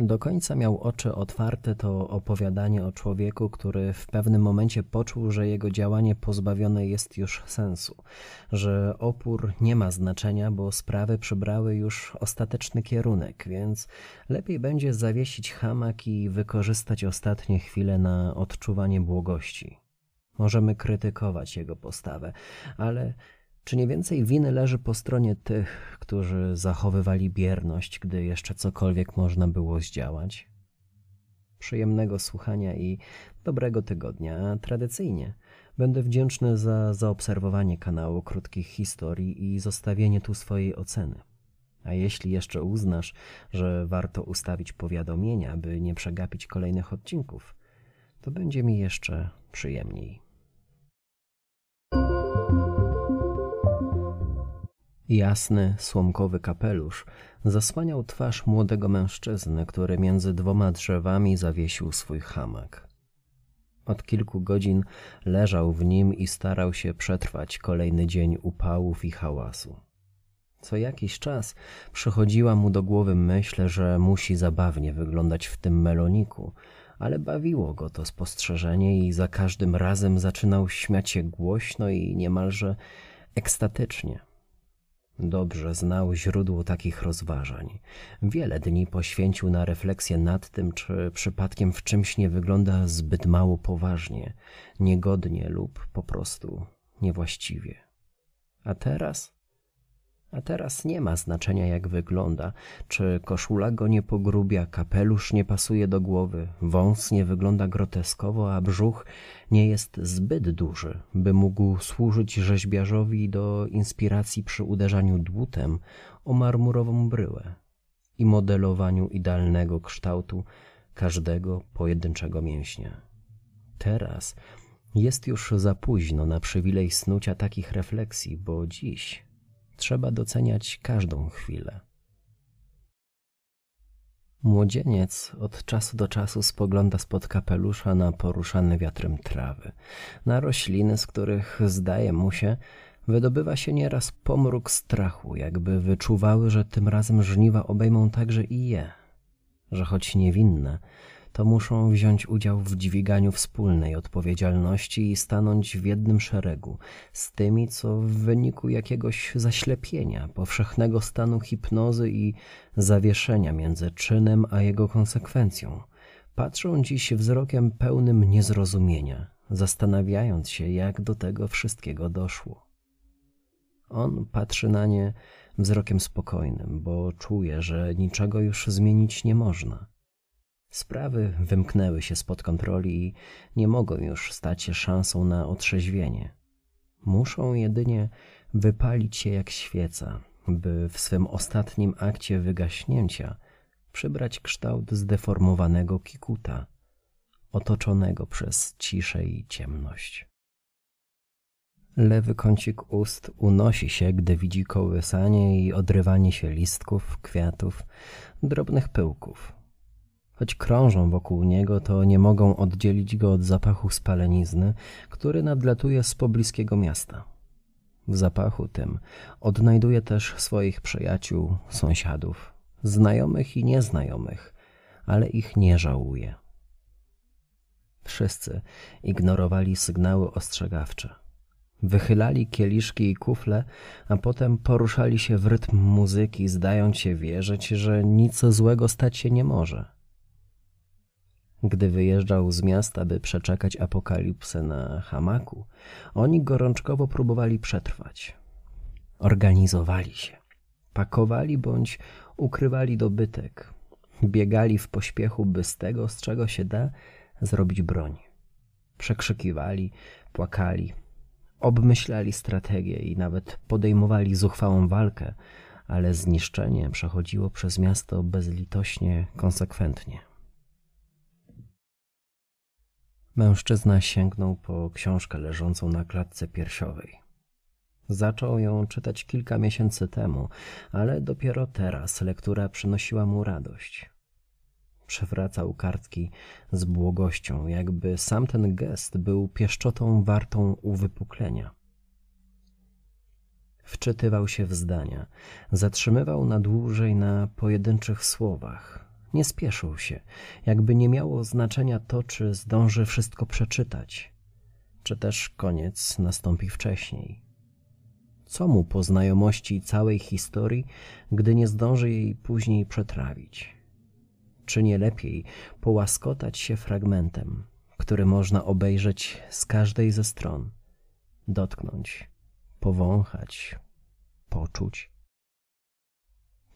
Do końca miał oczy otwarte to opowiadanie o człowieku, który w pewnym momencie poczuł, że jego działanie pozbawione jest już sensu, że opór nie ma znaczenia, bo sprawy przybrały już ostateczny kierunek, więc lepiej będzie zawiesić hamak i wykorzystać ostatnie chwile na odczuwanie błogości. Możemy krytykować jego postawę, ale czy nie więcej winy leży po stronie tych, którzy zachowywali bierność, gdy jeszcze cokolwiek można było zdziałać? Przyjemnego słuchania i dobrego tygodnia, tradycyjnie będę wdzięczny za zaobserwowanie kanału krótkich historii i zostawienie tu swojej oceny. A jeśli jeszcze uznasz, że warto ustawić powiadomienia, by nie przegapić kolejnych odcinków, to będzie mi jeszcze przyjemniej. Jasny, słomkowy kapelusz zasłaniał twarz młodego mężczyzny, który między dwoma drzewami zawiesił swój hamak. Od kilku godzin leżał w nim i starał się przetrwać kolejny dzień upałów i hałasu. Co jakiś czas przychodziła mu do głowy myśl, że musi zabawnie wyglądać w tym meloniku, ale bawiło go to spostrzeżenie i za każdym razem zaczynał śmiać się głośno i niemalże ekstatycznie. Dobrze znał źródło takich rozważań. Wiele dni poświęcił na refleksję nad tym, czy przypadkiem w czymś nie wygląda zbyt mało poważnie, niegodnie lub po prostu niewłaściwie. A teraz a teraz nie ma znaczenia, jak wygląda, czy koszula go nie pogrubia, kapelusz nie pasuje do głowy, wąs nie wygląda groteskowo, a brzuch nie jest zbyt duży, by mógł służyć rzeźbiarzowi do inspiracji przy uderzaniu dłutem o marmurową bryłę i modelowaniu idealnego kształtu każdego pojedynczego mięśnia. Teraz jest już za późno na przywilej snucia takich refleksji, bo dziś trzeba doceniać każdą chwilę. Młodzieniec od czasu do czasu spogląda spod kapelusza na poruszane wiatrem trawy, na rośliny, z których, zdaje mu się, wydobywa się nieraz pomruk strachu, jakby wyczuwały, że tym razem żniwa obejmą także i je, że choć niewinne, to muszą wziąć udział w dźwiganiu wspólnej odpowiedzialności i stanąć w jednym szeregu z tymi, co w wyniku jakiegoś zaślepienia, powszechnego stanu hipnozy i zawieszenia między czynem a jego konsekwencją, patrzą dziś wzrokiem pełnym niezrozumienia, zastanawiając się, jak do tego wszystkiego doszło. On patrzy na nie wzrokiem spokojnym, bo czuje, że niczego już zmienić nie można Sprawy wymknęły się spod kontroli i nie mogą już stać się szansą na otrzeźwienie. Muszą jedynie wypalić się jak świeca, by w swym ostatnim akcie wygaśnięcia przybrać kształt zdeformowanego kikuta, otoczonego przez ciszę i ciemność. Lewy kącik ust unosi się, gdy widzi kołysanie i odrywanie się listków, kwiatów, drobnych pyłków – Choć krążą wokół niego, to nie mogą oddzielić go od zapachu spalenizny, który nadlatuje z pobliskiego miasta. W zapachu tym odnajduje też swoich przyjaciół, sąsiadów, znajomych i nieznajomych, ale ich nie żałuje. Wszyscy ignorowali sygnały ostrzegawcze. Wychylali kieliszki i kufle, a potem poruszali się w rytm muzyki, zdając się wierzyć, że nic złego stać się nie może. Gdy wyjeżdżał z miasta, by przeczekać apokalipsę na hamaku, oni gorączkowo próbowali przetrwać. Organizowali się, pakowali bądź ukrywali dobytek, biegali w pośpiechu, by z tego, z czego się da, zrobić broń. Przekrzykiwali, płakali, obmyślali strategię i nawet podejmowali zuchwałą walkę, ale zniszczenie przechodziło przez miasto bezlitośnie, konsekwentnie. Mężczyzna sięgnął po książkę leżącą na klatce piersiowej. Zaczął ją czytać kilka miesięcy temu, ale dopiero teraz lektura przynosiła mu radość. Przewracał kartki z błogością, jakby sam ten gest był pieszczotą wartą uwypuklenia. Wczytywał się w zdania, zatrzymywał na dłużej na pojedynczych słowach, Nie spieszył się, jakby nie miało znaczenia to, czy zdąży wszystko przeczytać, czy też koniec nastąpi wcześniej. Co mu po znajomości całej historii, gdy nie zdąży jej później przetrawić? Czy nie lepiej połaskotać się fragmentem, który można obejrzeć z każdej ze stron, dotknąć, powąchać, poczuć?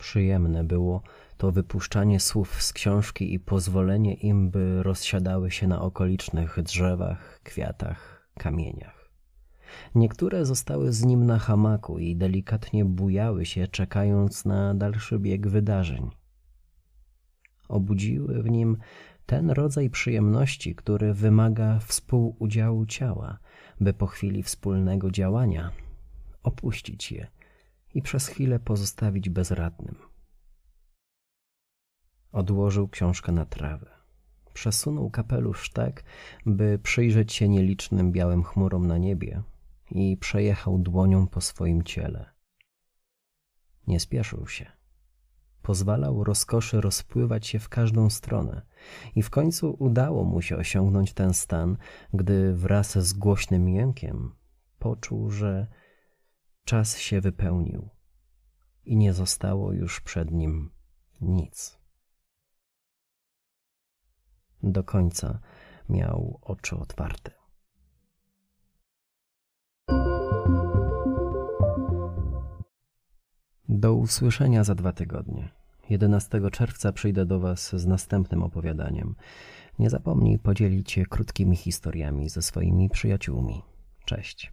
Przyjemne było to wypuszczanie słów z książki i pozwolenie im, by rozsiadały się na okolicznych drzewach, kwiatach, kamieniach. Niektóre zostały z nim na hamaku i delikatnie bujały się, czekając na dalszy bieg wydarzeń. Obudziły w nim ten rodzaj przyjemności, który wymaga współudziału ciała, by po chwili wspólnego działania opuścić je i przez chwilę pozostawić bezradnym. Odłożył książkę na trawę. Przesunął kapelusz tak, by przyjrzeć się nielicznym białym chmurom na niebie i przejechał dłonią po swoim ciele. Nie spieszył się. Pozwalał rozkoszy rozpływać się w każdą stronę i w końcu udało mu się osiągnąć ten stan, gdy wraz z głośnym jękiem poczuł, że czas się wypełnił i nie zostało już przed nim nic. Do końca miał oczy otwarte. Do usłyszenia za dwa tygodnie. 11 czerwca przyjdę do Was z następnym opowiadaniem. Nie zapomnij podzielić się krótkimi historiami ze swoimi przyjaciółmi. Cześć.